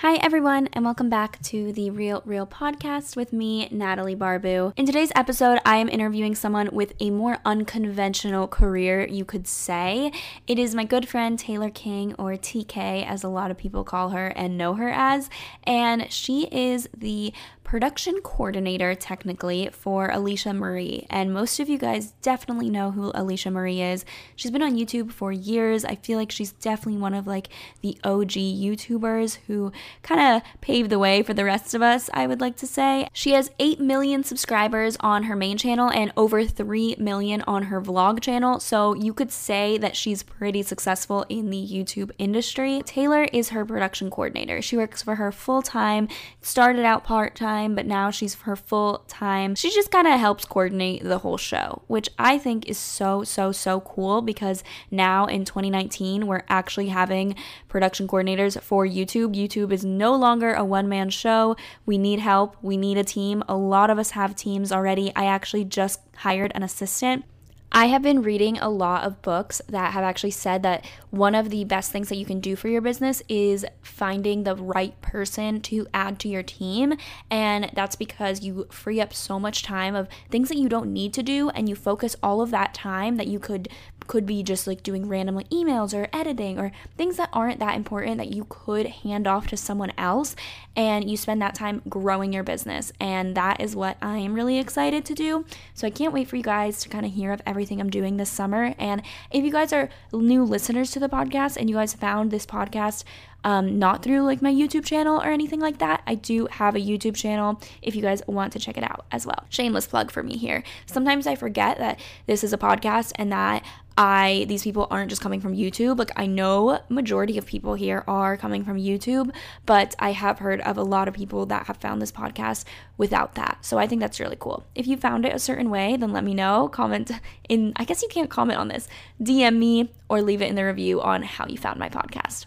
Hi, everyone, and welcome back to the Real Reel podcast with me, Natalie Barbu. In today's episode, I am interviewing someone with a more unconventional career, you could say. It is my good friend Taylor King, or TK, as a lot of people call her and know her as, and she is the production coordinator, technically, for Alisha Marie. And most of you guys definitely know who Alisha Marie is. She's been on YouTube for years. I feel like she's definitely one of like the OG YouTubers who kind of paved the way for the rest of us, I would like to say. She has 8 million subscribers on her main channel and over 3 million on her vlog channel. So you could say that she's pretty successful in the YouTube industry. Taylor is her production coordinator. She works for her full time, started out part time time, but now she's her full time. She just kind of helps coordinate the whole show, which I think is so, so, so cool because now in 2019, we're actually having production coordinators for YouTube. YouTube is no longer a one man show. We need help, we need a team. A lot of us have teams already. I actually just hired an assistant I have been reading a lot of books that have actually said that one of the best things that you can do for your business is finding the right person to add to your team. And that's because you free up so much time of things that you don't need to do and you focus all of that time that you could could be just like doing random emails or editing or things that aren't that important that you could hand off to someone else and you spend that time growing your business and that is what I am really excited to do. So I can't wait for you guys to kind of hear of everything I'm doing this summer and if you guys are new listeners to the podcast and you guys found this podcast um, not through like my YouTube channel or anything like that. I do have a YouTube channel if you guys want to check it out as well. Shameless plug for me here. Sometimes I forget that this is a podcast and that I these people aren't just coming from YouTube. Like I know majority of people here are coming from YouTube, but I have heard of a lot of people that have found this podcast without that. So I think that's really cool. If you found it a certain way, then let me know. Comment in I guess you can't comment on this. DM me or leave it in the review on how you found my podcast.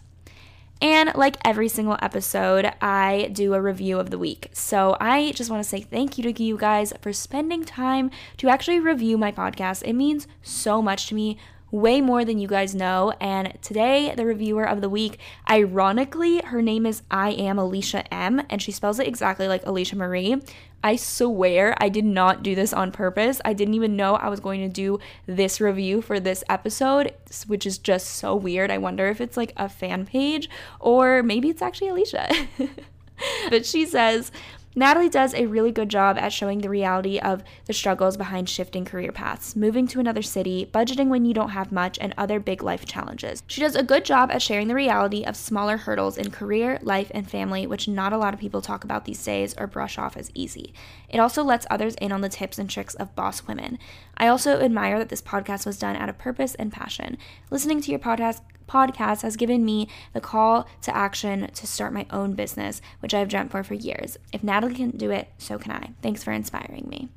And like every single episode, I do a review of the week. So I just want to say thank you to you guys for spending time to actually review my podcast. It means so much to me way more than you guys know. And today, the reviewer of the week, ironically, her name is I am Alisha M, and she spells it exactly like Alisha Marie. I swear I did not do this on purpose. I didn't even know I was going to do this review for this episode, which is just so weird. I wonder if it's like a fan page or maybe it's actually Alisha. but she says, Natalie does a really good job at showing the reality of the struggles behind shifting career paths, moving to another city, budgeting when you don't have much, and other big life challenges. She does a good job at sharing the reality of smaller hurdles in career, life, and family, which not a lot of people talk about these days or brush off as easy. It also lets others in on the tips and tricks of boss women. I also admire that this podcast was done out of purpose and passion. Listening to your podcast podcast has given me the call to action to start my own business, which I've dreamt for for years. If Natalie can do it, so can I. Thanks for inspiring me.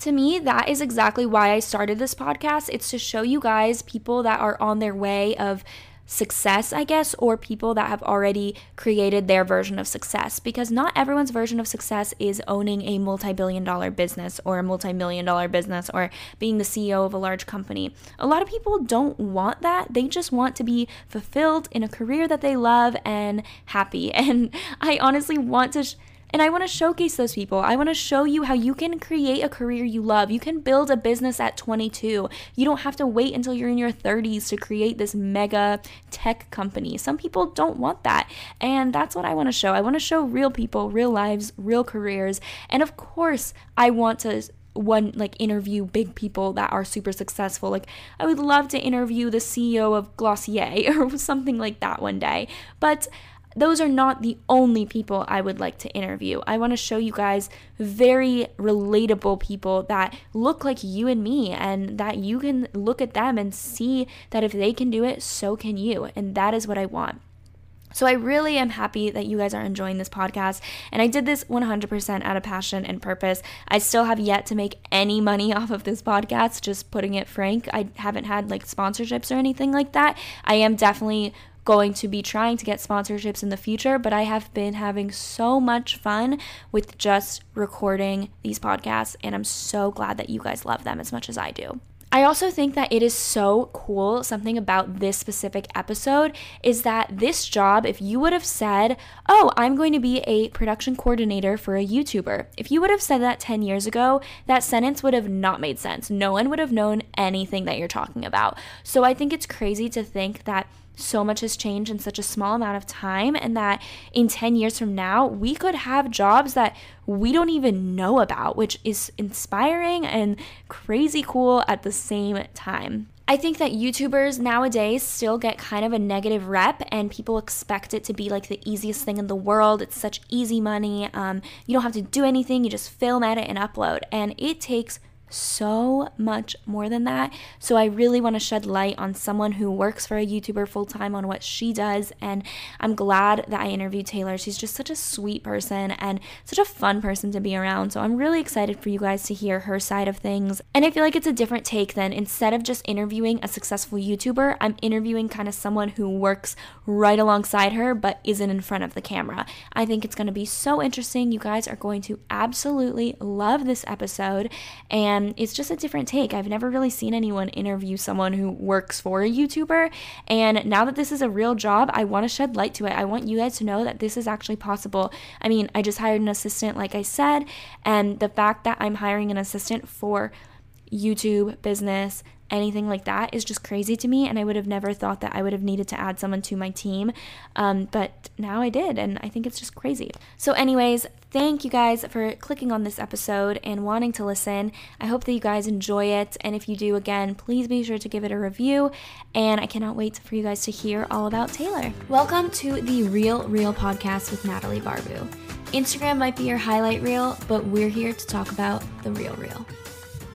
To me, that is exactly why I started this podcast. It's to show you guys people that are on their way of success, I guess, or people that have already created their version of success. Because not everyone's version of success is owning a multi billion dollar business or a multi million dollar business or being the CEO of a large company. A lot of people don't want that. They just want to be fulfilled in a career that they love and happy. And I honestly want to. Sh- And I want to showcase those people. I want to show you how you can create a career you love. You can build a business at 22. You don't have to wait until you're in your 30s to create this mega tech company. Some people don't want that. And that's what I want to show. I want to show real people, real lives, real careers. And of course, I want to one like interview big people that are super successful. Like I would love to interview the CEO of Glossier or something like that one day. But those are not the only people I would like to interview. I want to show you guys very relatable people that look like you and me, and that you can look at them and see that if they can do it, so can you. And that is what I want. So I really am happy that you guys are enjoying this podcast. And I did this 100% out of passion and purpose. I still have yet to make any money off of this podcast, just putting it frank. I haven't had like sponsorships or anything like that. I am definitely going to be trying to get sponsorships in the future, but I have been having so much fun with just recording these podcasts, and I'm so glad that you guys love them as much as I do. I also think that it is so cool. Something about this specific episode is that this job, if you would have said, Oh, I'm going to be a production coordinator for a YouTuber, if you would have said that 10 years ago, that sentence would have not made sense. No one would have known anything that you're talking about. So I think it's crazy to think that so much has changed in such a small amount of time, and that in 10 years from now, we could have jobs that we don't even know about, which is inspiring and crazy cool at the same time. I think that YouTubers nowadays still get kind of a negative rep, and people expect it to be like the easiest thing in the world. It's such easy money. Um, you don't have to do anything, you just film, edit, and upload. And it takes so much more than that. So I really want to shed light on someone who works for a YouTuber full time on what she does. And I'm glad that I interviewed Taylor. She's just such a sweet person and such a fun person to be around. So I'm really excited for you guys to hear her side of things. And I feel like it's a different take than instead of just interviewing a successful YouTuber, I'm interviewing kind of someone who works right alongside her but isn't in front of the camera. I think it's going to be so interesting. You guys are going to absolutely love this episode. And it's just a different take. I've never really seen anyone interview someone who works for a YouTuber, and now that this is a real job, I want to shed light to it. I want you guys to know that this is actually possible. I mean, I just hired an assistant, like I said, and the fact that I'm hiring an assistant for YouTube business anything like that is just crazy to me and i would have never thought that i would have needed to add someone to my team um, but now i did and i think it's just crazy so anyways thank you guys for clicking on this episode and wanting to listen. I hope that you guys enjoy it. And if you do again please be sure to give it a review. And i cannot wait for you guys to hear all about taylor. Welcome to the real reel podcast with natalie barbu. Instagram might be your highlight reel but we're here to talk about the real real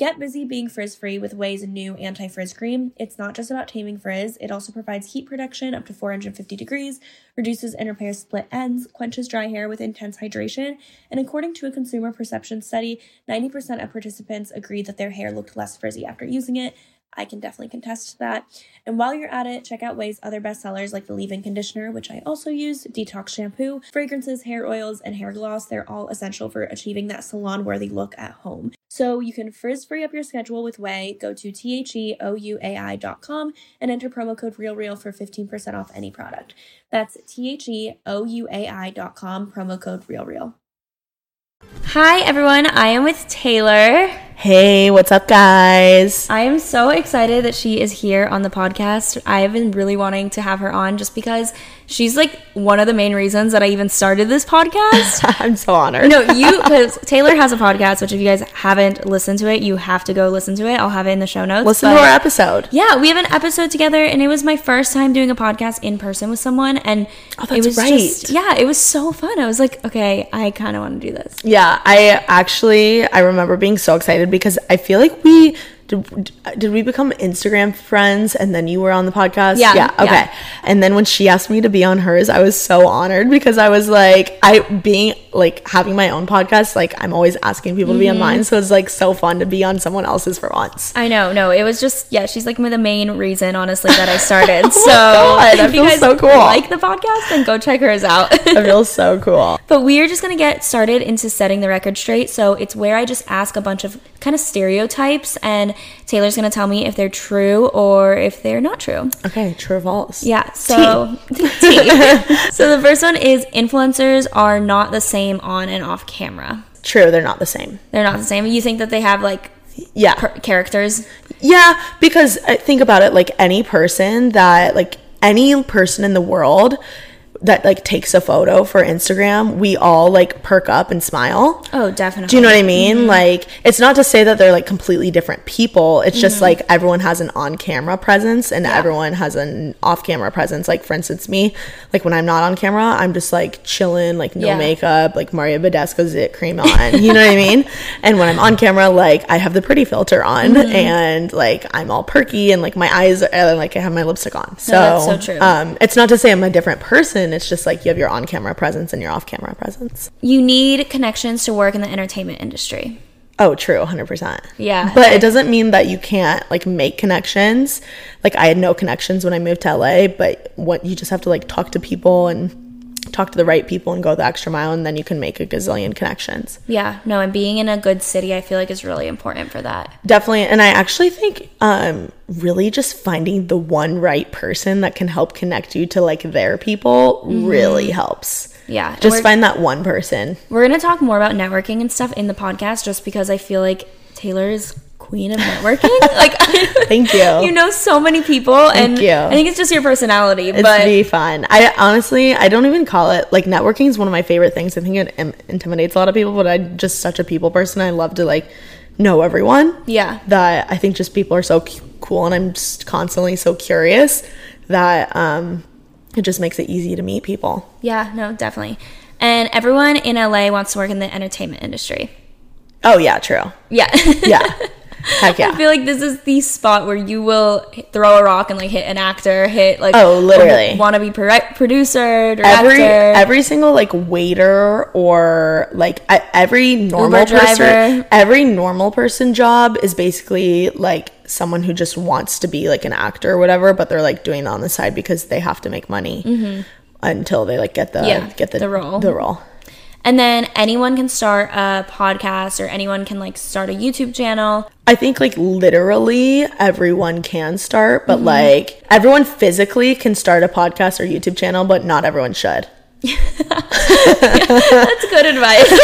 Get busy being frizz free with Ouai's new anti frizz cream. It's not just about taming frizz, it also provides heat protection up to 450 degrees, reduces and repairs split ends, quenches dry hair with intense hydration, and according to a consumer perception study, 90% of participants agreed that their hair looked less frizzy after using it. I can definitely contest that. And while you're at it, check out Ouai's other bestsellers like the leave-in conditioner, which I also use, detox shampoo, fragrances, hair oils, and hair gloss. They're all essential for achieving that salon-worthy look at home. So you can frizz free up your schedule with Ouai. Go to theouai.com and enter promo code RealReal for 15% off any product. That's theouai.com, promo code RealReal. Hi everyone, I am with Taylor. Hey, what's up, guys? I am so excited that she is here on the podcast. I have been really wanting to have her on just because she's like one of the main reasons that I even started this podcast. I'm so honored. no, you, because Taylor has a podcast, which if you guys haven't listened to it, you have to go listen to it. I'll have it in the show notes. Listen to our episode. Yeah, we have an episode together, and it was my first time doing a podcast in person with someone, and Oh, it was right. just yeah, it was so fun. I was like, okay, I kind of want to do this. Yeah, I actually I remember being so excited because I feel like we did, did we become Instagram friends and then you were on the podcast? Yeah, Yeah. Okay. yeah. And then when she asked me to be on hers, I was so honored because I was like, I being like having my own podcast, like I'm always asking people to be on Mm-hmm. mine. So it's like so fun to be on someone else's for once. I know, no, it was just yeah, she's like the main reason, honestly, that I started. so God, that if you feels guys so cool. like the podcast, then go check hers out. I feel so cool. But we are just going to get started into setting the record straight. So it's where I just ask a bunch of kind of stereotypes, and Taylor's going to tell me if they're true or if they're not true. Okay, true or false? Yeah. So, Tea. so the first one is influencers are not the same on and off camera. True, they're not the same. They're not the same. You think that they have like Yeah. per- characters? Yeah, because I think about it like any person that like any person in the world that like takes a photo for Instagram, we all like perk up and smile. Oh, definitely. Do you know what I mean? Mm-hmm. Like, it's not to say that they're like completely different people. It's just mm-hmm. like everyone has an on camera presence and everyone has an off camera presence. Like, for instance, me, like when I'm not on camera, I'm just like chilling, like no Yeah. makeup, like Mario Badescu's it cream on. You know what I mean? And when I'm on camera, like I have the pretty filter on mm-hmm. and like I'm all perky and like my eyes are like I have my lipstick on. So, that's so true. Um, it's not to say I'm a different person. It's just like you have your on camera presence and your off camera presence. You need connections to work in the entertainment industry. Oh, true, 100%. Yeah. But it doesn't mean that you can't like make connections. Like I had no connections when I moved to LA, but what you just have to like talk to people and talk to the right people and go the extra mile and then you can make a gazillion connections. Yeah, no, and being in a good city, I feel like is really important for that. Definitely. And I actually think um really just finding the one right person that can help connect you to like their people really helps. Yeah, Just find that one person. We're gonna talk more about networking and stuff in the podcast, just because I feel like Taylor is queen of networking. like, Thank you. you know so many people, and you. I think it's just your personality. It's but be fun. I honestly, I don't even call it like networking is one of my favorite things. I think it im- intimidates a lot of people, but I'm just such a people person. I love to like know everyone. Yeah. That I think just people are so c- cool, and I'm just constantly so curious that um, it just makes it easy to meet people. yeah, no, definitely. And everyone in LA wants to work in the entertainment industry. Oh yeah, true. Yeah, Yeah. Heck yeah. I feel like this is the spot where you will throw a rock and like hit an actor, hit like Oh, literally. want to be pro- producer, director. every every single like waiter or like every normal person driver. every normal person job is basically like someone who just wants to be like an actor or whatever but they're like doing it on the side because they have to make money until they like get the Mm-hmm. Yeah, get the, the role. the role and then anyone can start a podcast or anyone can like start a YouTube channel. I think like literally everyone can start, Mm-hmm. but like everyone physically can start a podcast or YouTube channel, but not everyone should. That's good advice.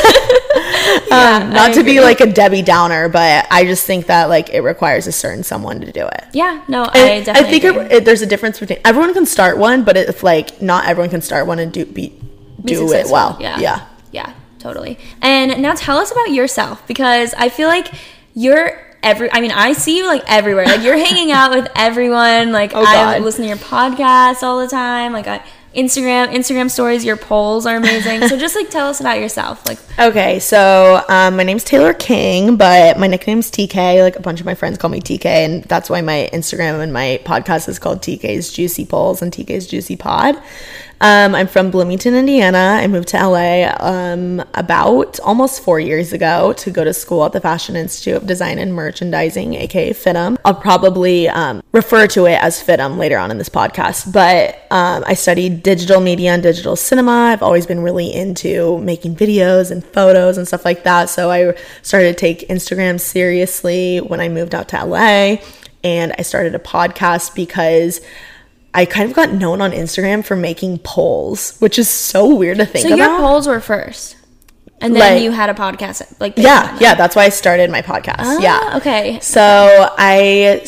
um, not to be like a Debbie Downer, but I just think that like it requires a certain someone to do it. yeah, no, I definitely. I think agree. it, it, there's a difference between everyone can start one, but if like not everyone can start one and do be, be do it well. Yeah. yeah. Yeah, totally. And now tell us about yourself because I feel like you're every I mean, I see you like everywhere. Like you're hanging out with everyone. Like Oh, I listen to your podcast all the time. Like I Instagram, Instagram stories, your polls are amazing. so just like tell us about yourself. Like Okay, so um, my name's Taylor King, but my nickname's TK. Like a bunch of my friends call me TK, and that's why my Instagram and my podcast is called TK's Juicy Polls and TK's Juicy Pod. Um, I'm from Bloomington, Indiana. I moved to LA um, about almost four years ago to go to school at the Fashion Institute of Design and Merchandising, aka FIDM. I'll probably um, refer to it as FIDM later on in this podcast, but um, I studied digital media and digital cinema. I've always been really into making videos and photos and stuff like that. So I started to take Instagram seriously when I moved out to LA and I started a podcast because I kind of got known on Instagram for making polls, which is so weird to think so your about. polls were first. And then Like- you had a podcast like yeah, yeah, that's why I started my podcast. Ah, yeah. Okay. So I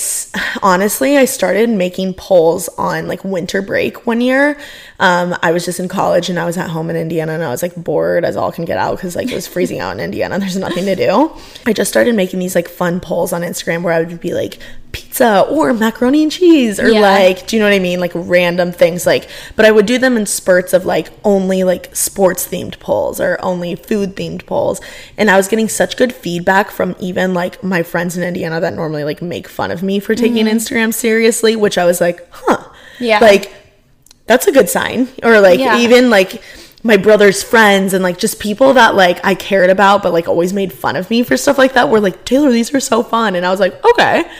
honestly I started making polls on like winter break one year. Um, I was just in college and I was at home in Indiana and I was like bored as all can get out because like it was freezing out in Indiana. There's nothing to do. I just started making these like fun polls on Instagram where I would be like pizza or macaroni and cheese or Yeah. like do you know what I mean? Like random things like but I would do them in spurts of like only like sports themed polls or only food themed polls. And I was getting such good feedback from even like my friends in Indiana that normally like make fun of me for taking Instagram seriously, which I was like, huh. Mm-hmm. Yeah. Like that's a good sign. Or like Yeah. even like my brother's friends and like just people that like I cared about but like always made fun of me for stuff like that were like, Taylor, these are so fun. And I was like, okay.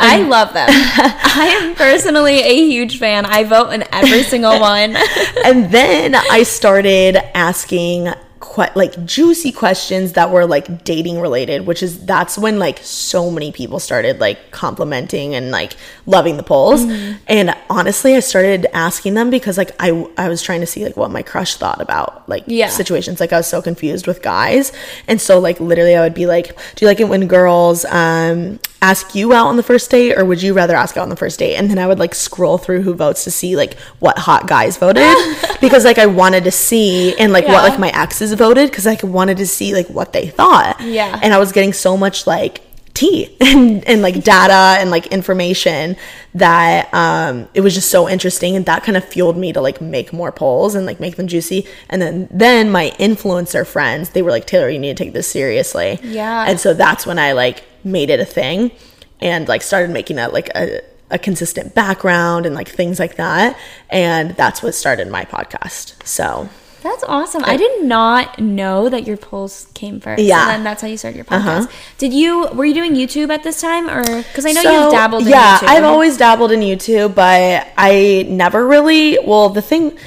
I love them. I am personally a huge fan. I vote in every single one. and then I started asking quite like juicy questions that were like dating related, which is that's when like so many people started like complimenting and like loving the polls. Mm-hmm. And honestly, I started asking them because like I I was trying to see like what my crush thought about like Yeah. situations. Like I was so confused with guys, and so like literally I would be like, "Do you like it when girls um ask you out on the first date, or would you rather ask out on the first date?" And then I would like scroll through who votes to see like what hot guys voted because like I wanted to see and like Yeah. what like my exes voted because I wanted to see like what they thought. Yeah. and I was getting so much like tea and, and like data and like information that um it was just so interesting and that kind of fueled me to like make more polls and like make them juicy and then then my influencer friends they were like taylor you need to take this seriously Yeah. and so that's when i like made it a thing and like started making it like a a consistent background and like things like that and that's what started my podcast so That's awesome. I did not know that your polls came first. Yeah. Uh-huh. And then that's how you started your podcast. Did you, were you doing YouTube at this time or, because I know So, you've dabbled in yeah, YouTube. I've always dabbled in YouTube, but I never really. Well, the thing,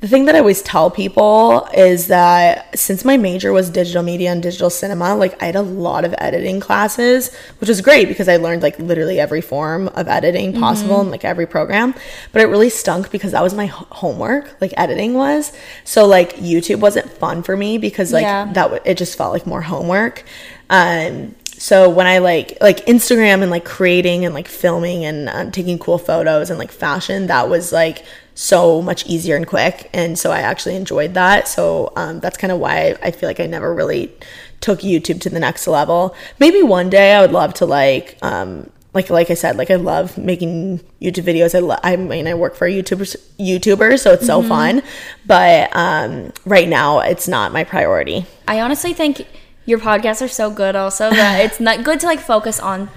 the thing that I always tell people is that since my major was digital media and digital cinema, like I had a lot of editing classes, which was great because I learned like literally every form of editing possible Mm-hmm. in like every program. But it really stunk because that was my homework, like editing was. So like YouTube wasn't fun for me because like Yeah. that w- it just felt like more homework. Um, so when I like like Instagram and like creating and like filming and um, taking cool photos and like fashion, that was like so much easier and quick, and so I actually enjoyed that. So um, that's kind of why I feel like I never really took YouTube to the next level. Maybe one day I would love to like um, like like I said, like I love making YouTube videos. I lo- I mean I work for a YouTuber YouTuber, so it's so fun. But um, right now it's not my priority. I honestly think your podcasts are so good also that it's not good to like focus on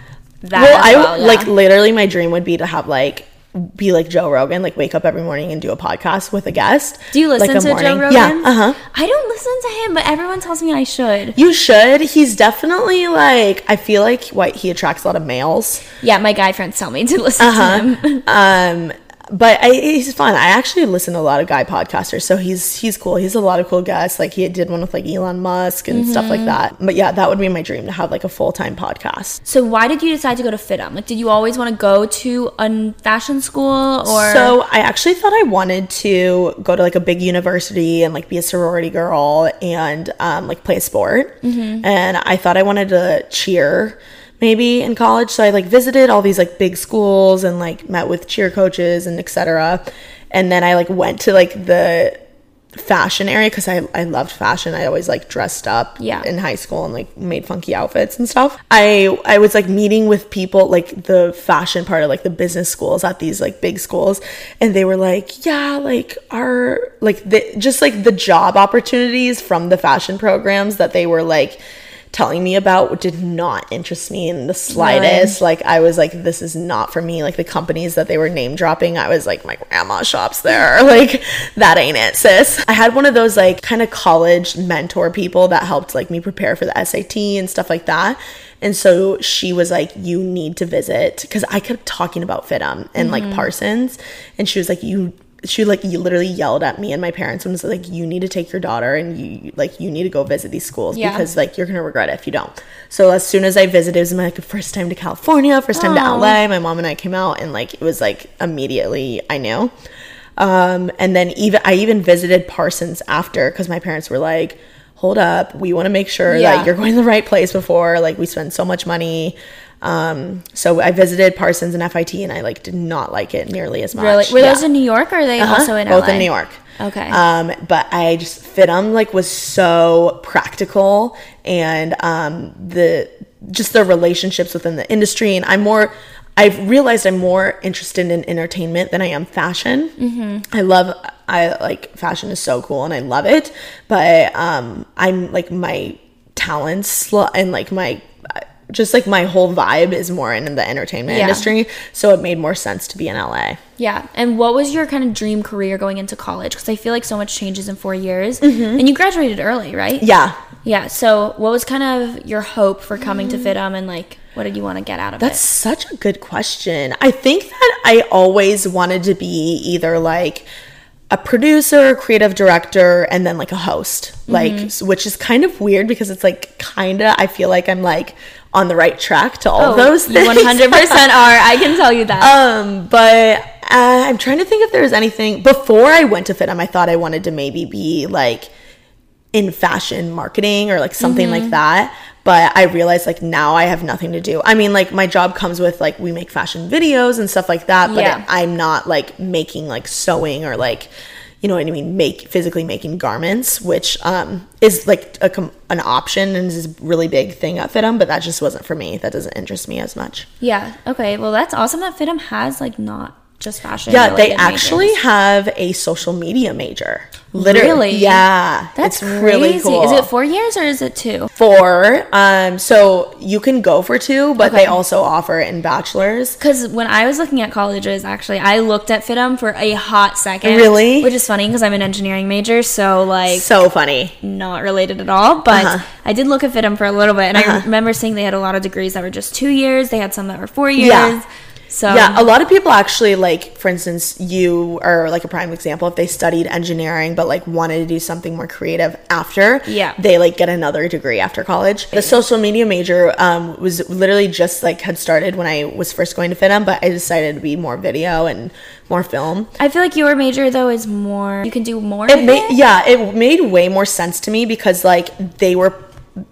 that. well, I well, yeah. like literally my dream would be to have like be like Joe Rogan, like wake up every morning and do a podcast with a guest. Do you listen like to Joe Rogan? Yeah, uh huh. I don't listen to him, but everyone tells me I should. You should. He's definitely like I feel like what he attracts a lot of males. Yeah, my guy friends tell me to listen Uh-huh. to him. Um, but I, he's fun. I actually listen to a lot of guy podcasters, so he's he's cool. He's a lot of cool guests. Like he did one with like Elon Musk and stuff Mm-hmm. like that. But yeah, that would be my dream to have like a full time podcast. So why did you decide to go to FIDM? Like, did you always want to go to a fashion school or? So I actually thought I wanted to go to like a big university and like be a sorority girl and um, like play a sport. Mm-hmm. And I thought I wanted to cheer maybe in college. So I like visited all these like big schools and like met with cheer coaches and etc. And then I like went to like the fashion area because I, I loved fashion. I always like dressed up Yeah. in high school and like made funky outfits and stuff. I I was like meeting with people like the fashion part of like the business schools at these like big schools and they were like, yeah, like our like the just like the job opportunities from the fashion programs that they were like telling me about did not interest me in the slightest. Like I was like, this is not for me. Like the companies that they were name dropping, I was like, my grandma shops there. Like that ain't it, sis. I had one of those like kind of college mentor people that helped like me prepare for the SAT and stuff like that. And so she was like, you need to visit because I kept talking about FIDM and like mm-hmm. Parsons. And she was like, you she like literally yelled at me and my parents and was like you need to take your daughter and you like you need to go visit these schools Yeah. because like you're gonna regret it if you don't so as soon as i visited it was my like first time to california first time to la my mom and i came out and like it was like immediately i knew um and then even i even visited parsons after because my parents were like hold up we want to make sure Yeah. that you're going to the right place before like we spend so much money um so i visited parsons and fit and i like did not like it nearly as much really? Were Yeah. those in New York or are they Uh-huh, also in both LA? in New York. Okay. Um, but I just FIDM like was so practical and um the just the relationships within the industry and I'm more I've realized I'm more interested in entertainment than I am fashion. Mm-hmm. I love I like fashion is so cool and I love it, but um I'm like my talents and like my just like my whole vibe is more in the entertainment Yeah. industry, so it made more sense to be in LA. Yeah. And what was your kind of dream career going into college? Because I feel like so much changes in four years. Mm-hmm. And you graduated early, right? Yeah, Yeah. So what was kind of your hope for coming to FIDM and like what did you want to get out of That's it? That's such a good question. I think that I always wanted to be either like a producer, creative director, and then like a host. Like, s- which is kind of weird because it's like kind of, I feel like I'm like on the right track to all of those things. 100% are. I can tell you that. Um, but uh, I'm trying to think if there was anything before I went to FIDM. I thought I wanted to maybe be like in fashion marketing or like something Mm-hmm. like that. But I realized like now I have nothing to do. I mean, like my job comes with like we make fashion videos and stuff like that. But Yeah. I'm not like making like sewing or like you know what I mean, make physically making garments, which um is like a com- an option and is a really big thing at FIDM. But that just wasn't for me. That doesn't interest me as much. yeah. Okay. Well, that's awesome that FIDM has like not just fashion. Yeah, they actually majors. have a social media major. Really? Yeah. That's really crazy. cool. Is it four years or is it two? four? Um, so you can go for two, but they also offer it in bachelors. Because when I was looking at colleges, actually, I looked at FIDM for a hot second. Really? Which is funny because I'm an engineering major, so like So funny. not related at all. But Uh-huh. I did look at FIDM for a little bit, and I remember seeing they had a lot of degrees that were just two years. They had some that were four years. Yeah. So Yeah, a lot of people actually like, for instance, you are like a prime example. If they studied engineering but like wanted to do something more creative after, Yeah. they like get another degree after college. The social media major um, was literally just like had started when I was first going to FIDM, but I decided to be more video and more film. I feel like your major though is more. You can do more. It made it. yeah, it made way more sense to me because like they were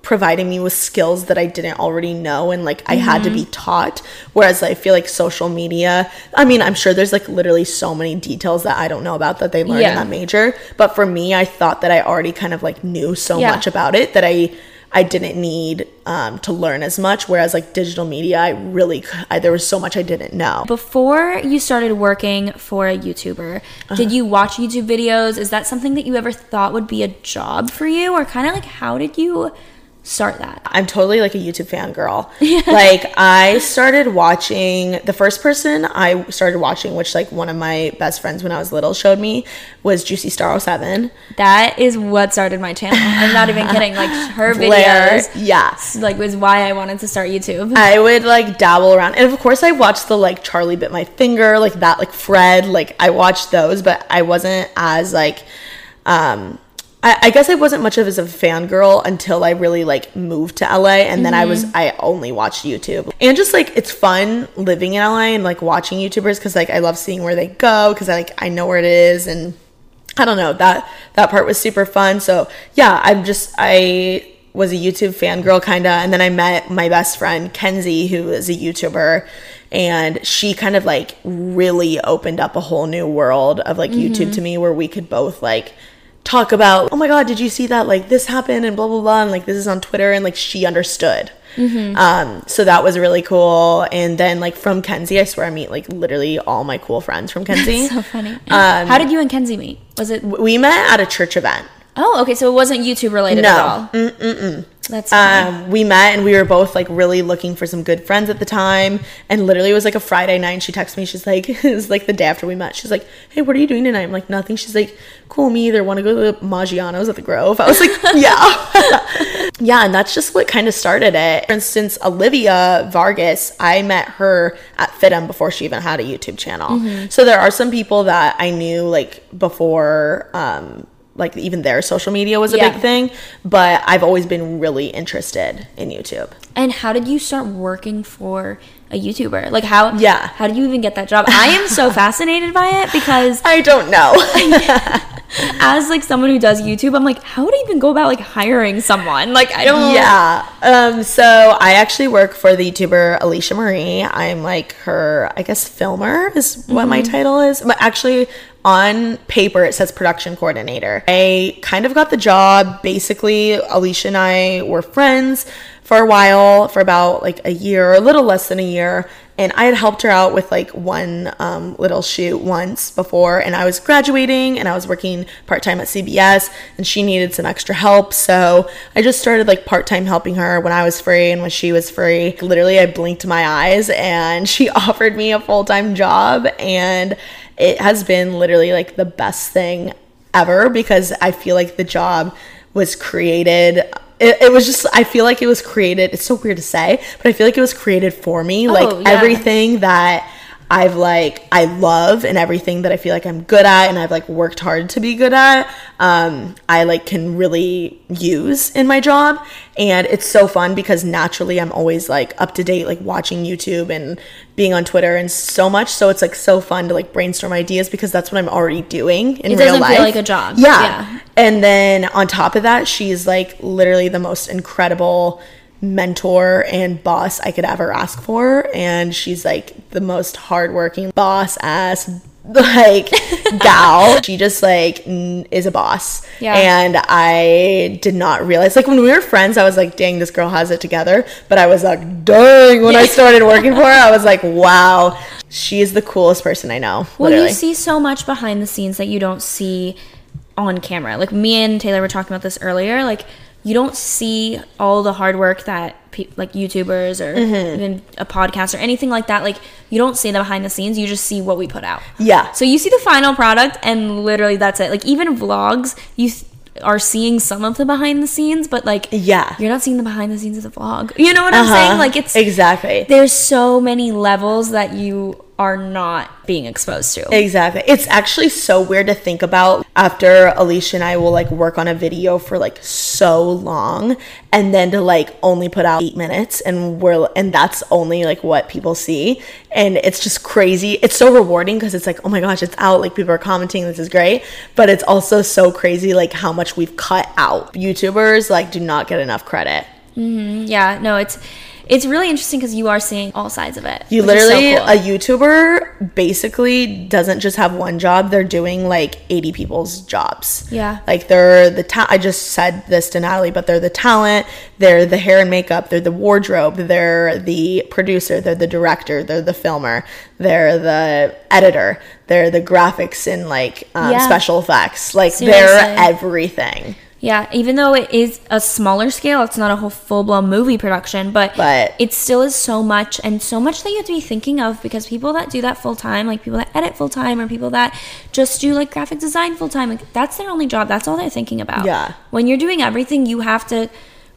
providing me with skills that I didn't already know and like I had to be taught whereas I feel like social media I mean I'm sure there's like literally so many details that I don't know about that they learned Yeah. in that major but for me I thought that I already kind of like knew so Yeah. much about it that I I didn't need um, to learn as much whereas like digital media I really I, there was so much I didn't know Before you started working for a YouTuber, Uh-huh. did you watch YouTube videos? Is that something that you ever thought would be a job for you, or kind of like how did you start that? I'm totally like a YouTube fan girl. Like I started watching the first person I started watching, which like one of my best friends when I was little showed me, was Juicy Star 07. That is what started my channel. I'm not even kidding. Like her Blair, videos, yes. like was why I wanted to start YouTube. I would like dabble around, and of course I watched the like Charlie bit my finger, like that, like Fred, like I watched those, but I wasn't as like, um, I, I guess I wasn't much of as a fangirl until I really like moved to LA, and then I was mm-hmm. I only watched YouTube, and just like it's fun living in LA and like watching YouTubers because like I love seeing where they go because I like I know where it is and. I don't know that that part was super fun. So yeah, I'm just I was a YouTube fangirl kind of, and then I met my best friend Kenzie, who is a YouTuber, and she kind of like really opened up a whole new world of like YouTube mm-hmm. to me, where we could both like talk about, oh my god, did you see that? Like this happened and blah blah blah, and like this is on Twitter, and like she understood. Um, so that was really cool. And then like from Kenzie, I swear I meet like literally all my cool friends from Kenzie. so funny. How did you and Kenzie meet? Was it? we met at a church event. Oh, okay. So it wasn't YouTube related No. at all. That's um, we met and we were both like really looking for some good friends at the time. And literally it was like a Friday night. And she texted me. She's like, it was like the day after we met. She's like, hey, what are you doing tonight? I'm like, nothing. She's like, cool, me either. Want to go to the Maggiano's at the Grove? I was like, yeah. yeah. And that's just what kind of started it. For instance, Olivia Vargas, I met her at FIDM before she even had a YouTube channel. So there are some people that I knew like before, um, like even their social media was a Yeah. big thing, but I've always been really interested in YouTube. and how did you start working for a YouTuber? Like how? Yeah. How did you even get that job? I am so fascinated by it because I don't know. as like someone who does YouTube, I'm like, how would I even go about like hiring someone? Like I don't. yeah. Um, so I actually work for the YouTuber Alisha Marie. I'm like her, I guess, filmer is what my title is. But actually, on paper, it says production coordinator. I kind of got the job. Basically, Alisha and I were friends for a while, for about like a year, a little less than a year. And I had helped her out with like one um, little shoot once before, and I was graduating and I was working part time at CBS, and she needed some extra help. So I just started like part time helping her when I was free and when she was free. Literally, I blinked my eyes and she offered me a full time job, and it has been literally like the best thing ever because I feel like the job was created. It, it was just, I feel like it was created. It's so weird to say, but I feel like it was created for me. Oh, like yeah. everything that I've like, I love and everything that I feel like I'm good at and I've like worked hard to be good at, um, I like can really use in my job. And it's so fun because naturally I'm always like up to date, like watching YouTube and being on Twitter and so much. So it's like so fun to like brainstorm ideas because that's what I'm already doing in It real doesn't life. feel like a job. Yeah. Yeah. And then on top of that, she's like literally the most incredible mentor and boss I could ever ask for. And she's like the most hardworking boss ass like gal. She just like n- is a boss. Yeah. And I did not realize like when we were friends, I was like, dang, this girl has it together. But I was like, dang, when I started working for her, I was like, wow, she is the coolest person I know. Well, literally. you see so much behind the scenes that you don't see on camera. Like me and Taylor were talking about this earlier. Like you don't see all the hard work that pe- like YouTubers or Mm-hmm. even a podcast or anything like that. Like you don't see the behind the scenes. You just see what we put out. yeah. So you see the final product, and literally that's it. Like even vlogs, you th- are seeing some of the behind the scenes, but like Yeah. you're not seeing the behind the scenes of the vlog. You know what I'm Uh-huh. saying? Like it's exactly. there's so many levels that you are not being exposed to. Exactly. It's actually so weird to think about after Alisha and I will like work on a video for like so long and then to like only put out 8 minutes and we're and that's only like what people see and it's just crazy. It's so rewarding because it's like, "Oh my gosh, it's out. Like people are commenting, this is great." But it's also so crazy like how much we've cut out. YouTubers like do not get enough credit. Mm-hmm. Yeah, no, it's it's really interesting because you are seeing all sides of it. You is so literally cool. a YouTuber basically doesn't just have one job; they're doing like eighty people's jobs. Yeah. like they're the ta- I just said this to Natalie, but they're the talent, they're the hair and makeup, they're the wardrobe, they're the producer, they're the director, they're the filmer, they're the editor, they're the graphics and like um, Yeah. special effects. Like Seriously. they're everything. Yeah, even though it is a smaller scale, it's not a whole full blown movie production, but, But- it still is so much and so much that you have to be thinking of because people that do that full time, like people that edit full time or people that just do like graphic design full time, like that's their only job. That's all they're thinking about. Yeah. When you're doing everything, you have to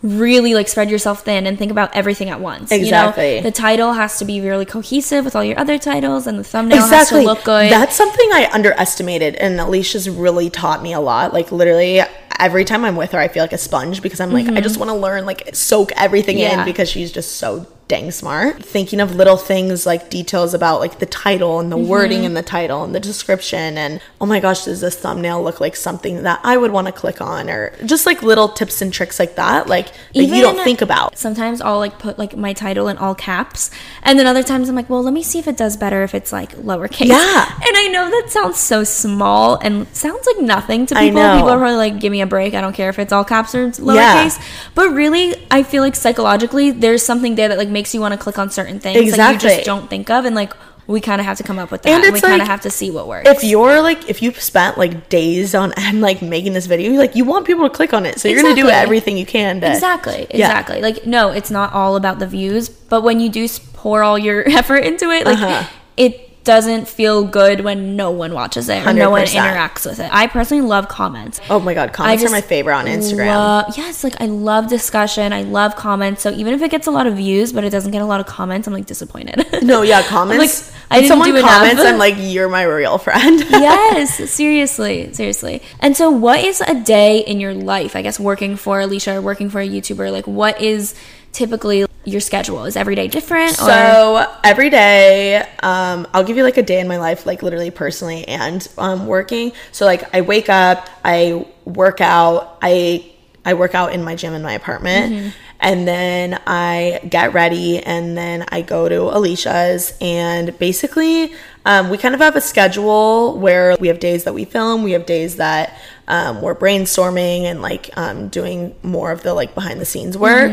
really like spread yourself thin and think about everything at once. Exactly. You know, the title has to be really cohesive with all your other titles and the thumbnail has to look good. That's something I underestimated, and Alisha's really taught me a lot. Like literally, every time I'm with her, I feel like a sponge because I'm like, I just want to learn, like, soak everything Mm-hmm. Yeah. in because she's just so dang smart. Thinking of little things like details about like the title and the Mm-hmm. wording in the title and the description, and oh my gosh, does this thumbnail look like something that I would want to click on, or just like little tips and tricks like that, like that you don't think about. sometimes I'll like put like my title in all caps, and then other times I'm like, well, let me see if it does better if it's like lowercase. Yeah. and I know that sounds so small and sounds like nothing to people. People are probably like, give me a break. I don't care if it's all caps or lowercase. Yeah. But really, I feel like psychologically, there's something there that like makes you want to click on certain things that you just don't think of, and like we kind of have to come up with that. And And, we it's kind of have to see what works. if you're like if you've spent like days on end like making this video like you want people to click on it so you're gonna do everything you can to Exactly, Yeah. exactly. Like, no, it's not all about the views, but when you do pour all your effort into it, like, Uh-huh. it doesn't feel good when no one watches it or no one interacts with it. I personally love comments. oh my god comments are my favorite on instagram lo- yes, like I love discussion. I love comments. So even if it gets a lot of views, but it doesn't get a lot of comments, I'm like disappointed. no yeah comments like, I didn't someone do enough. comments i'm like you're my real friend yes, seriously, seriously. And so, what is a day in your life? I guess working for Alisha or working for a YouTuber, like what is typically your schedule? Is every day different? or So every day, um, I'll give you like a day in my life, like literally personally and um, working. So like I wake up, I work out, I I work out in my gym in my apartment, and then I get ready, and then I go to Alisha's, and basically. Um, we kind of have a schedule where we have days that we film, we have days that um, we're brainstorming and like um, doing more of the like behind the scenes work.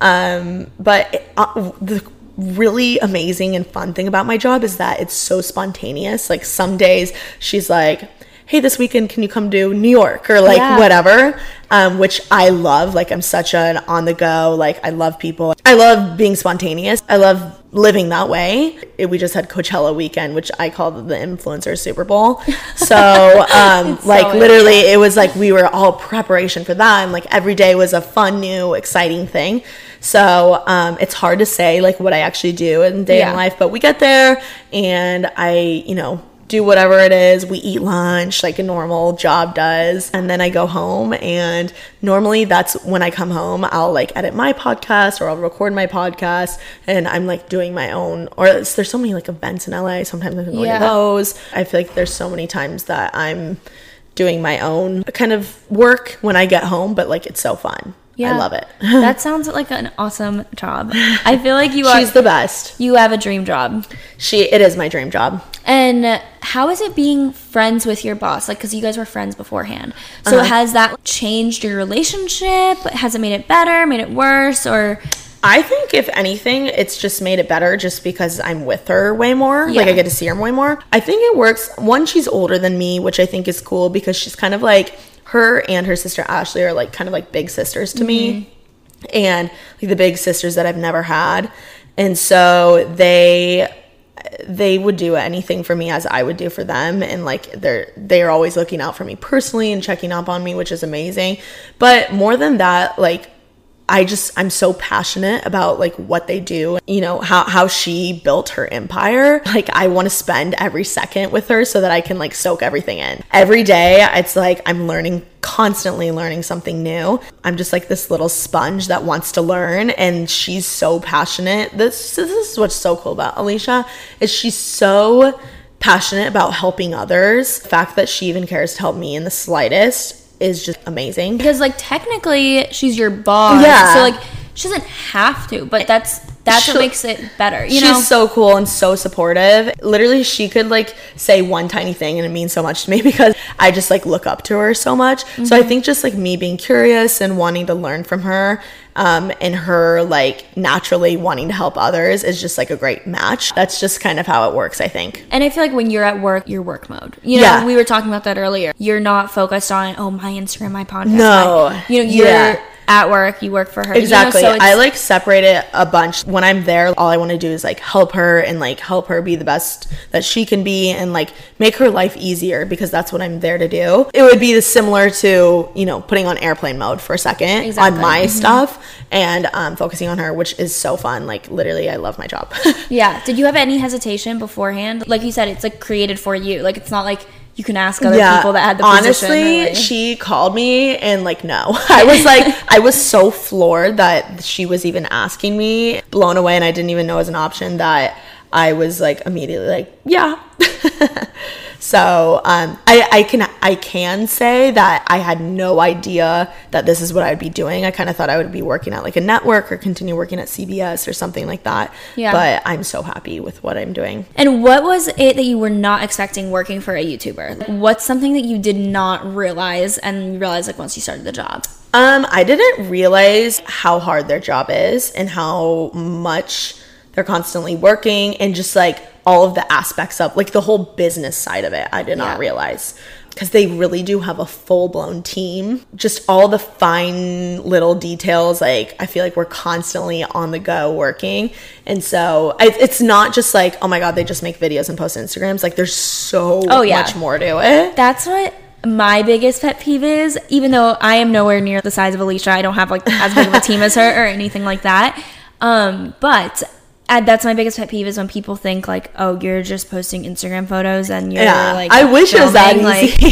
Um, but uh, the really amazing and fun thing about my job is that it's so spontaneous. Like some days she's like, "Hey, this weekend can you come to New York?" or like Yeah. whatever. Um, which I love. Like I'm such an on the go. Like I love people. I love being spontaneous. I love living that way. It- we just had Coachella weekend, which I call the influencer Super Bowl. So um, like so literally it was like we were all preparation for that and like every day was a fun new exciting thing so um, it's hard to say like what i actually do in day Yeah. in life but we get there and i you know do whatever it is we eat lunch like a normal job does and then i go home and normally that's when i come home i'll like edit my podcast or i'll record my podcast and i'm like doing my own or there's so many like events in la sometimes i'm going Yeah. to those i feel like there's so many times that i'm doing my own kind of work when I get home, but like it's so fun. I love it. that sounds like an awesome job. I feel like you are. She's the best. you have a dream job. She it is my dream job. And how is it being friends with your boss? Like, because you guys were friends beforehand. So Uh-huh. has that changed your relationship? Has it made it better? Made it worse? Or I think if anything, it's just made it better just because I'm with her way more. Yeah. Like I get to see her way more. I think it works. One, she's older than me, which I think is cool because she's kind of like her and her sister Ashley are like kind of like big sisters to me. Mm-hmm. And like the big sisters that I've never had. And so they they would do anything for me as I would do for them and like they're they're always looking out for me personally and checking up on me which is amazing but more than that like I just I'm so passionate about like what they do you know how how she built her empire. Like I want to spend every second with her so that I can like soak everything in. Every day it's like I'm learning constantly learning something new. I'm just like this little sponge that wants to learn and she's so passionate. This this is what's so cool about Alisha is she's so passionate about helping others. The fact that she even cares to help me in the slightest is just amazing because, like, technically, she's your boss. Yeah. So, like, she doesn't have to, but that's That's what makes it better. You she's know, so cool and so supportive. Literally, she could like say one tiny thing and it means so much to me because I just like look up to her so much. So Mm-hmm. I think just like me being curious and wanting to learn from her, um, and her like naturally wanting to help others is just like a great match. That's just kind of how it works, I think. And I feel like when you're at work, you're work mode. You know, Yeah. we were talking about that earlier. You're not focused on, oh, my Instagram, my podcast. No. my-" You know, you're Yeah. At work, you work for her. you know, Exactly. so I like separate it a bunch. When I'm there, all I want to do is like help her and like help her be the best that she can be and like make her life easier because that's what I'm there to do. It would be similar to, you know, putting on airplane mode for a second Exactly. on my stuff and um, focusing on her, which is so fun. Like literally, I love my job. Yeah. Did you have any hesitation beforehand? Like you said, it's like created for you. Like it's not like you can ask other people that had the position. honestly like- she called me and like no i was like i was so floored that she was even asking me blown away and i didn't even know it was an option that i was like immediately like yeah so um i i can i can say that i had no idea that this is what i'd be doing i kind of thought i would be working at like a network or continue working at cbs or something like that Yeah. but i'm so happy with what i'm doing And what was it that you were not expecting working for a YouTuber? What's something that you did not realize and you realized like once you started the job? Um, I didn't realize how hard their job is and how much they're constantly working and just like all of the aspects of like the whole business side of it. I did not realize because they really do have a full blown team. Just all the fine little details. Like I feel like we're constantly on the go working, and so it's not just like oh my god they just make videos and post Instagrams. Like there's so Oh, yeah. much more to it. That's what my biggest pet peeve is. Even though I am nowhere near the size of Alisha, I don't have like as big of a team as her or anything like that. Um, but uh, that's my biggest pet peeve is when people think like, oh, you're just posting Instagram photos and you're Yeah. like, I wish it was that easy.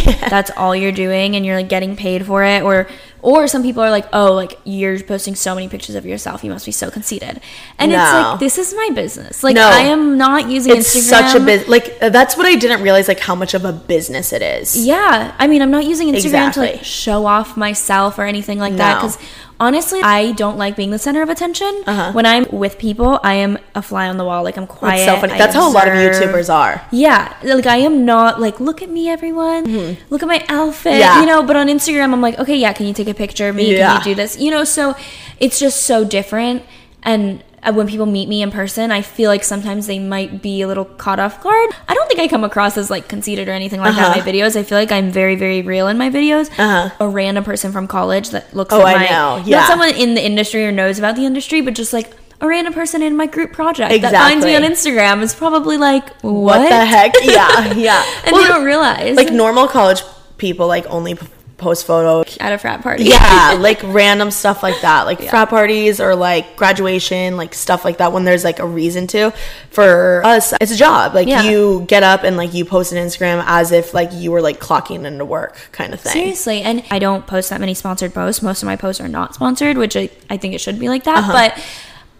Like, that's all you're doing, and you're like getting paid for it, or or some people are like, oh, like you're posting so many pictures of yourself, you must be so conceited, and it's like this is my business. Like No. I am not using It's Instagram. such a bit like uh, that's what I didn't realize like how much of a business it is. Yeah, I mean, I'm not using Instagram to like show off myself or anything like that No. because honestly, I don't like being the center of attention. Uh-huh. When I'm with people, I am a fly on the wall. Like I'm quiet. It's so funny. I That's how a lot of. YouTubers are. Yeah, like I am not like look at me, everyone. Hmm. Look at my outfit. Mm-hmm. Yeah. You know, but on Instagram, I'm like, okay, yeah, can you take a picture of me? Yeah. Can you do this? You know, so it's just so different. And uh, when people meet me in person, I feel like sometimes they might be a little caught off guard. I don't think I come across as like conceited or anything like that in Uh-huh. my videos. I feel like I'm very, very real in my videos. Uh-huh. A random person from college that looks Oh, at I know. Yeah. not someone in the industry or knows about the industry, but just like a random person in my group project that finds me on Instagram is probably like, what, What, the heck? Yeah, yeah. and they don't realize like normal college people like only post photo at a frat party. Yeah, like random stuff like that, like frat parties or like graduation, like stuff like that. When there's like a reason to, for us, it's a job. Like Yeah. you get up and like you post an Instagram as if like you were like clocking into work, kind of thing. Seriously, and I don't post that many sponsored posts. Most of my posts are not sponsored, which I, I think it should be like that. Uh-huh. But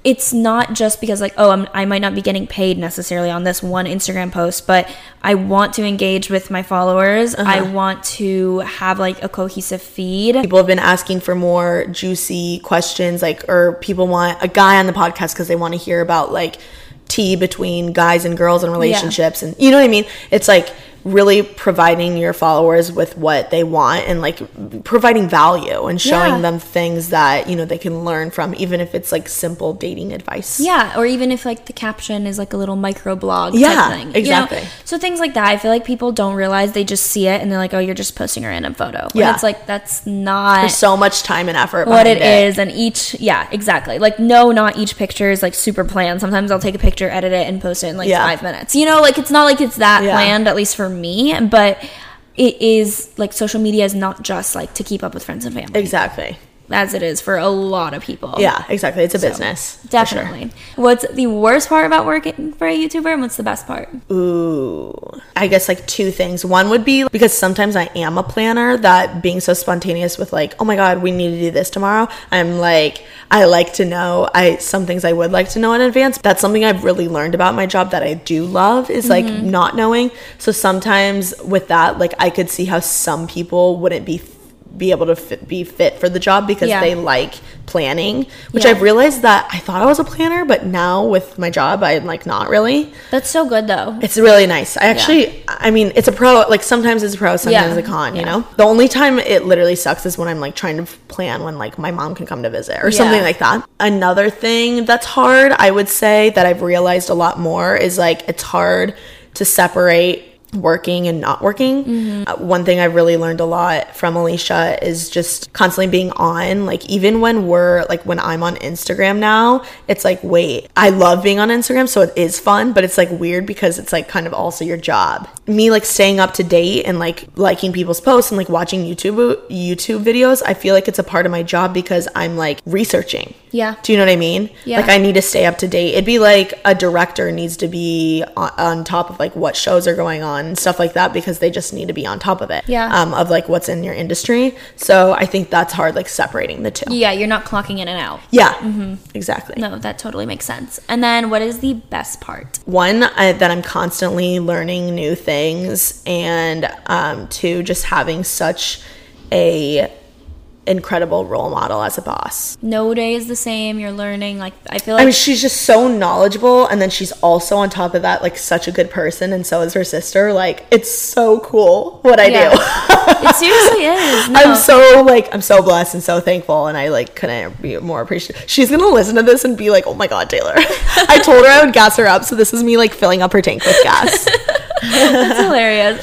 it's not just because like oh I'm, I might not be getting paid necessarily on this one Instagram post, but I want to engage with my followers. I Uh-huh. want to have like a cohesive feed. people have been asking for more juicy questions like or people want a guy on the podcast because they want to hear about like tea between guys and girls and relationships and you know what i mean it's like really providing your followers with what they want and like providing value and showing Yeah. them things that you know they can learn from even if it's like simple dating advice Yeah, or even if like the caption is like a little micro blog Yeah, type thing. you know? exactly. So things like that, I feel like people don't realize they just see it and they're like, oh, you're just posting a random photo. Yeah. it's like that's not there's so much time and effort what behind it is and each yeah exactly like no not each picture is like super planned sometimes i'll take a picture edit it and post it in like Yeah. five minutes you know like it's not like it's that Yeah. planned at least for me but it is like social media is not just like to keep up with friends and family. Exactly as it is for a lot of people yeah exactly it's a business for sure. definitely what's the worst part about working for a youtuber and what's the best part Ooh, I guess like two things. One would be because sometimes I am a planner that being so spontaneous with like, oh my god, we need to do this tomorrow. I'm like, I like to know. I some things I would like to know in advance. That's something I've really learned about my job that I do love is like mm-hmm. not knowing. So sometimes with that, like I could see how some people wouldn't be be able to fit, be fit for the job because Yeah. they like planning which Yeah. i've realized that i thought i was a planner but now with my job i'm like not really That's so good though. it's really nice. I actually, I mean, it's a pro. Like sometimes it's a pro, sometimes Yeah. a con. You know, the only time it literally sucks is when I'm like trying to plan when like my mom can come to visit or Yeah. something like that. Another thing that's hard, I would say, that I've realized a lot more is like it's hard to separate working and not working. Mm-hmm. Uh, one thing I've really learned a lot from Alisha is just constantly being on. Like even when we're like when I'm on Instagram now, it's like wait, I love being on Instagram, so it is fun, but it's like weird because it's like kind of also your job. Me like staying up to date and like liking people's posts and like watching YouTube YouTube videos, I feel like it's a part of my job because I'm like researching. Yeah. Do you know what I mean? Yeah. Like I need to stay up to date. It'd be like a director needs to be on, on top of like what shows are going on and stuff like that because they just need to be on top of it. Yeah. Um, of like what's in your industry. So I think that's hard, like separating the two. Yeah, you're not clocking in and out. Yeah. Exactly. No, that totally makes sense. And then what is the best part? one I, that i'm constantly learning new things and um, two just having such a incredible role model as a boss No day is the same. You're learning. Like I feel like I mean, she's just so knowledgeable, and then she's also on top of that, like such a good person, and so is her sister. Like, it's so cool what I Yeah. do. it seriously is. No. I'm so like I'm so blessed and so thankful, and I like couldn't be more appreciative. She's gonna listen to this and be like, "Oh my god, Taylor!" I told her I would gas her up, so this is me like filling up her tank with gas. That's hilarious.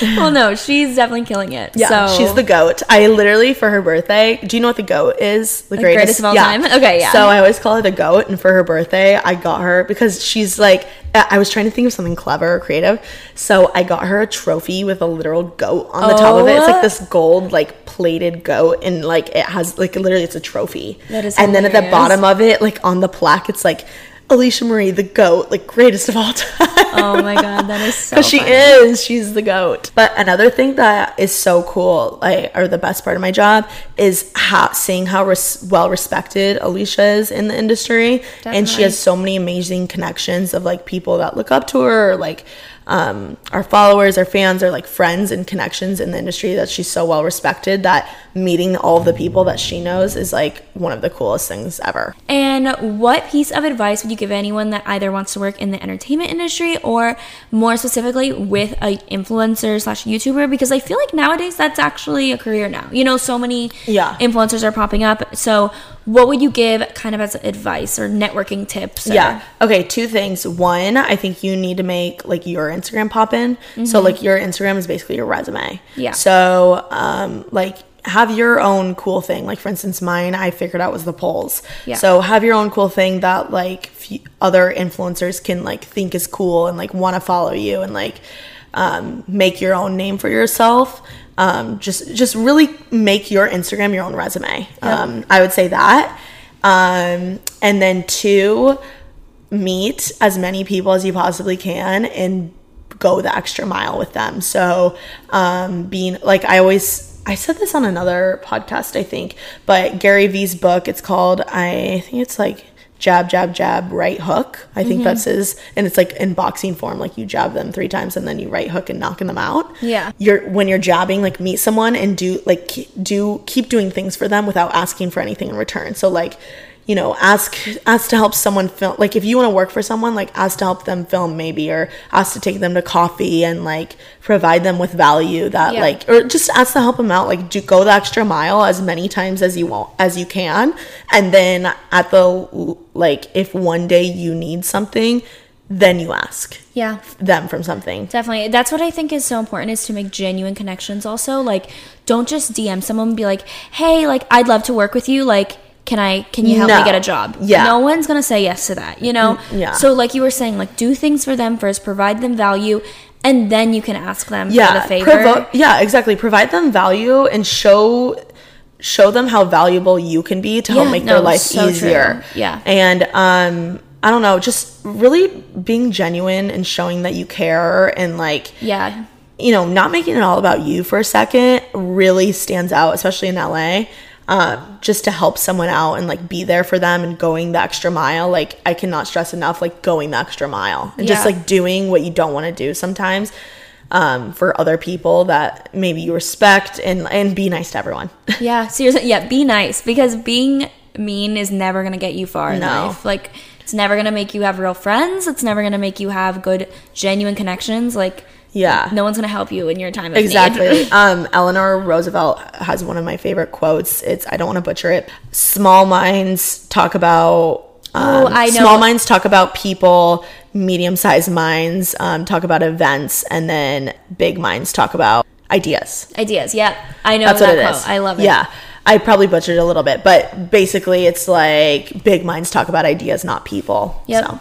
well, no, she's definitely killing it. Yeah, so, she's the goat. I literally for her birthday. Do you know what the goat is? The greatest of all time? Okay, yeah. So I always call her the goat, and for her birthday, I got her because she's like. I was trying to think of something clever or creative, so I got her a trophy with a literal goat on the top of it. It's like Oh. this gold, like plated goat, and like it has like literally it's a trophy. That is and then at the bottom of it, like on the plaque, it's like Alisha Marie, the goat, like greatest of all time. Oh my god, that is so. Because she is, she's the goat. But another thing that is so cool, like, or the best part of my job, is how seeing how res- well respected Alisha is in the industry, and she has so many amazing connections of like people that look up to her, or like um, our followers, our fans, our like friends and connections in the industry. That she's so well respected that meeting all the people that she knows is like one of the coolest things ever. And what piece of advice would you give anyone that either wants to work in the entertainment industry or more specifically with a influencer slash YouTuber? Because I feel like nowadays that's actually a career now. You know, so many Yeah. influencers are popping up. So what would you give kind of as advice or networking tips? or- Yeah. Okay, two things. One, I think you need to make like your Instagram pop in. So like your Instagram is basically your resume. Mm-hmm. Yeah. So um like have your own cool thing. Like for instance, mine I figured out was the polls. Yeah. So have your own cool thing that like f- other influencers can like think is cool and like want to follow you and like um, make your own name for yourself. Um, just just really make your Instagram your own resume. Um, I would say that. Um, and then two, meet as many people as you possibly can and go the extra mile with them. So, um, being like, I always, I said this on another podcast, I think, but Gary Vee's book, it's called, I think it's like jab, jab, jab, right hook. I think mm-hmm. that's his, and it's like in boxing form, like you jab them three times and then you right hook and knocking them out. Yeah. You're, when you're jabbing, like meet someone and do, like, do, keep doing things for them without asking for anything in return. So, like, you know ask ask to help someone film like if you want to work for someone like ask to help them film maybe or ask to take them to coffee and like provide them with value that Yeah. like or just ask to help them out like do go the extra mile as many times as you want as you can and then at the like if one day you need something then you ask Yeah. them from something Definitely. That's what I think is so important is to make genuine connections also. Like don't just DM someone and be like, "Hey, like I'd love to work with you. Like can I can you help No. me get a job?" Yeah. No one's to say yes to that, you know? yeah. So like you were saying, like do things for them first, provide them value, and then you can ask them yeah, for yeah the favor. provo- yeah exactly provide them value and show show them how valuable you can be to help make no, their life so easier true. Yeah. and um i don't know just really being genuine and showing that you care and like yeah. you know not making it all about you for a second really stands out especially in la um, just to help someone out and like be there for them and going the extra mile like i cannot stress enough like going the extra mile and just like doing what you don't want to do sometimes um, for other people that maybe you respect and and be nice to everyone. Yeah, seriously. Yeah, be nice because being mean is never going to get you far in No. life. Like, it's never going to make you have real friends. It's never going to make you have good, genuine connections. Like, Yeah. no one's going to help you in your time of need. Exactly. um, Eleanor Roosevelt has one of my favorite quotes. It's I don't want to butcher it. Small minds talk about. Um, Oh, I know. Small minds talk about people. Medium-sized minds um, talk about events, and then big minds talk about ideas. Ideas. Yeah. I know That's that what it quote. is. I love it. Yeah. I probably butchered it a little bit, but basically, it's like big minds talk about ideas, not people. Yep. So.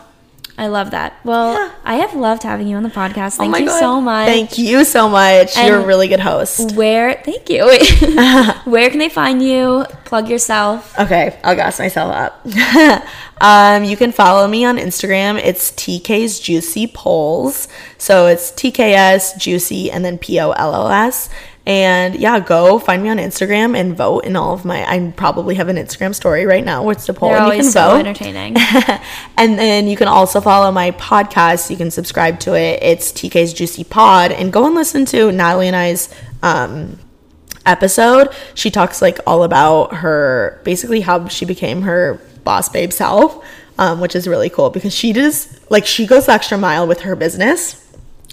I love that. Well, Yeah. I have loved having you on the podcast. Oh Thank my you God. so much. Thank you so much. You're a really good host. Where, thank you. Where can they find you? Plug yourself. Okay, I'll gas myself up. um, you can follow me on Instagram. It's TK's Juicy Polls. So it's TKS Juicy and then P O L L S. And yeah, go find me on Instagram and vote in all of my. I probably have an Instagram story right now. What's the poll? They're and you always can so vote. entertaining. and then you can also follow my podcast. You can subscribe to it. It's TK's Juicy Pod, and go and listen to Natalie and I's um, episode. She talks like all about her, basically how she became her boss babe self, um, which is really cool because she does like she goes the extra mile with her business.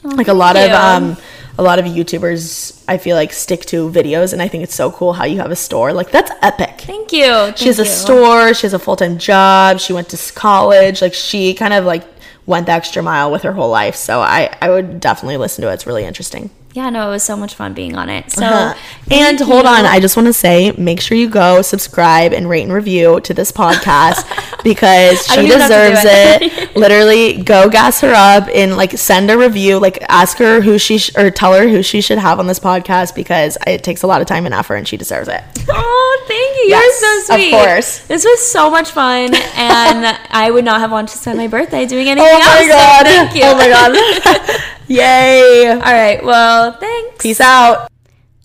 like a lot of Oh, um, a lot of YouTubers, I feel like stick to videos, and I think it's so cool how you have a store. Like that's epic. Thank you. She has a store. She has a full time job. She went to college. Like she kind of like went the extra mile with her whole life. So I I would definitely listen to it. It's really interesting. Yeah, no, it was so much fun being on it. So, Uh-huh. and hold you. on, I just want to say, make sure you go subscribe and rate and review to this podcast because she don't even have to deserves it. it. Literally, go gas her up and like send a review. Like ask her who she sh- or tell her who she should have on this podcast because it takes a lot of time and effort, and she deserves it. Oh, thank you. Yes, You're so sweet. of course. This was so much fun, and I would not have wanted to spend my birthday doing anything Oh my else. so god! thank you. Oh my god! Yay! All right. Well, thanks. Peace out.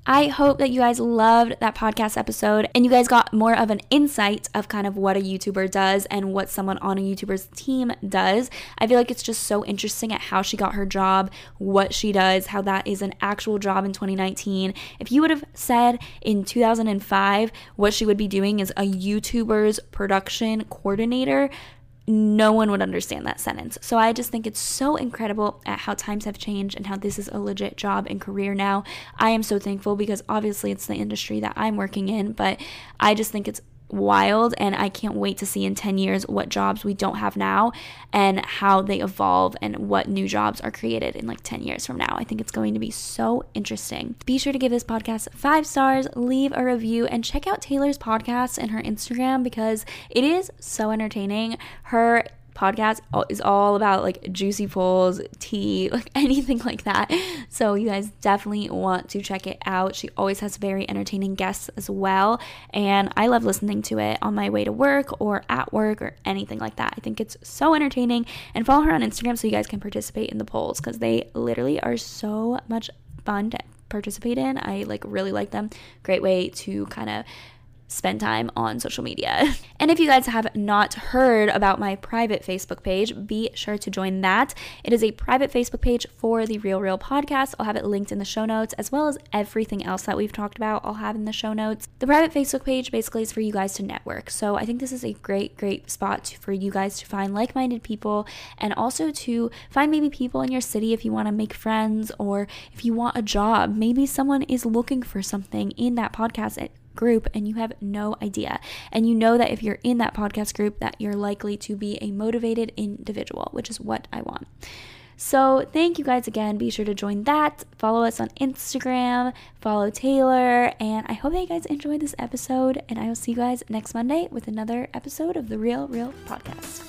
I hope that you guys loved that podcast episode and you guys got more of an insight of kind of what a YouTuber does and what someone on a YouTuber's team does. I feel like it's just so interesting at how she got her job, what she does, how that is an actual job in 2019. If you would have said in 2005 what she would be doing is a YouTuber's production coordinator, no one would understand that sentence. So I just think it's so incredible at how times have changed and how this is a legit job and career now. I am so thankful because obviously it's the industry that I'm working in, but I just think it's wild and I can't wait to see in 10 years what jobs we don't have now and how they evolve and what new jobs are created in like 10 years from now. I think it's going to be so interesting. Be sure to give this podcast 5 stars, leave a review and check out Taylor's podcast and her Instagram because it is so entertaining. Her podcast is all about like juicy pulls, tea, like anything like that. So you guys definitely want to check it out. She always has very entertaining guests as well, and I love listening to it on my way to work or at work or anything like that. I think it's so entertaining. And follow her on Instagram so you guys can participate in the polls because they literally are so much fun to participate in. I like really like them. Great way to kind of spend time on social media. And if you guys have not heard about my private Facebook page, be sure to join that. It is a private Facebook page for the Real Reel podcast. I'll have it linked in the show notes as well as everything else that we've talked about. I'll have in the show notes. The private Facebook page basically is for you guys to network. So I think this is a great, great spot to- for you guys to find like minded people and also to find maybe people in your city if you want to make friends or if you want a job. Maybe someone is looking for something in that podcast group and you have no idea. And you know that if you're in that podcast group that you're likely to be a motivated individual, which is what I want. So, thank you guys again. Be sure to join that. Follow us on Instagram, follow Taylor, and I hope that you guys enjoyed this episode. And I will see you guys next Monday with another episode of the Real Reel Podcast.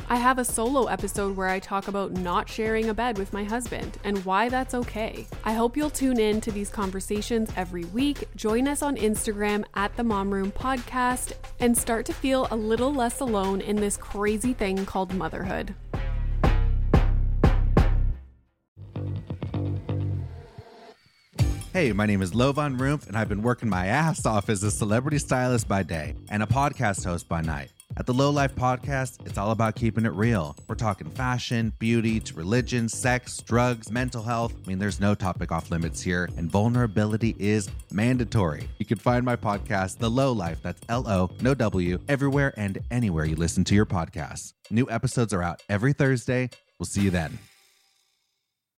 I have a solo episode where I talk about not sharing a bed with my husband and why that's okay. I hope you'll tune in to these conversations every week. Join us on Instagram at the Mom Room Podcast and start to feel a little less alone in this crazy thing called motherhood. Hey, my name is Lovan Rumpf, and I've been working my ass off as a celebrity stylist by day and a podcast host by night. At the Low Life Podcast, it's all about keeping it real. We're talking fashion, beauty, to religion, sex, drugs, mental health. I mean, there's no topic off limits here, and vulnerability is mandatory. You can find my podcast, The Low Life, that's L O, no W, everywhere and anywhere you listen to your podcasts. New episodes are out every Thursday. We'll see you then.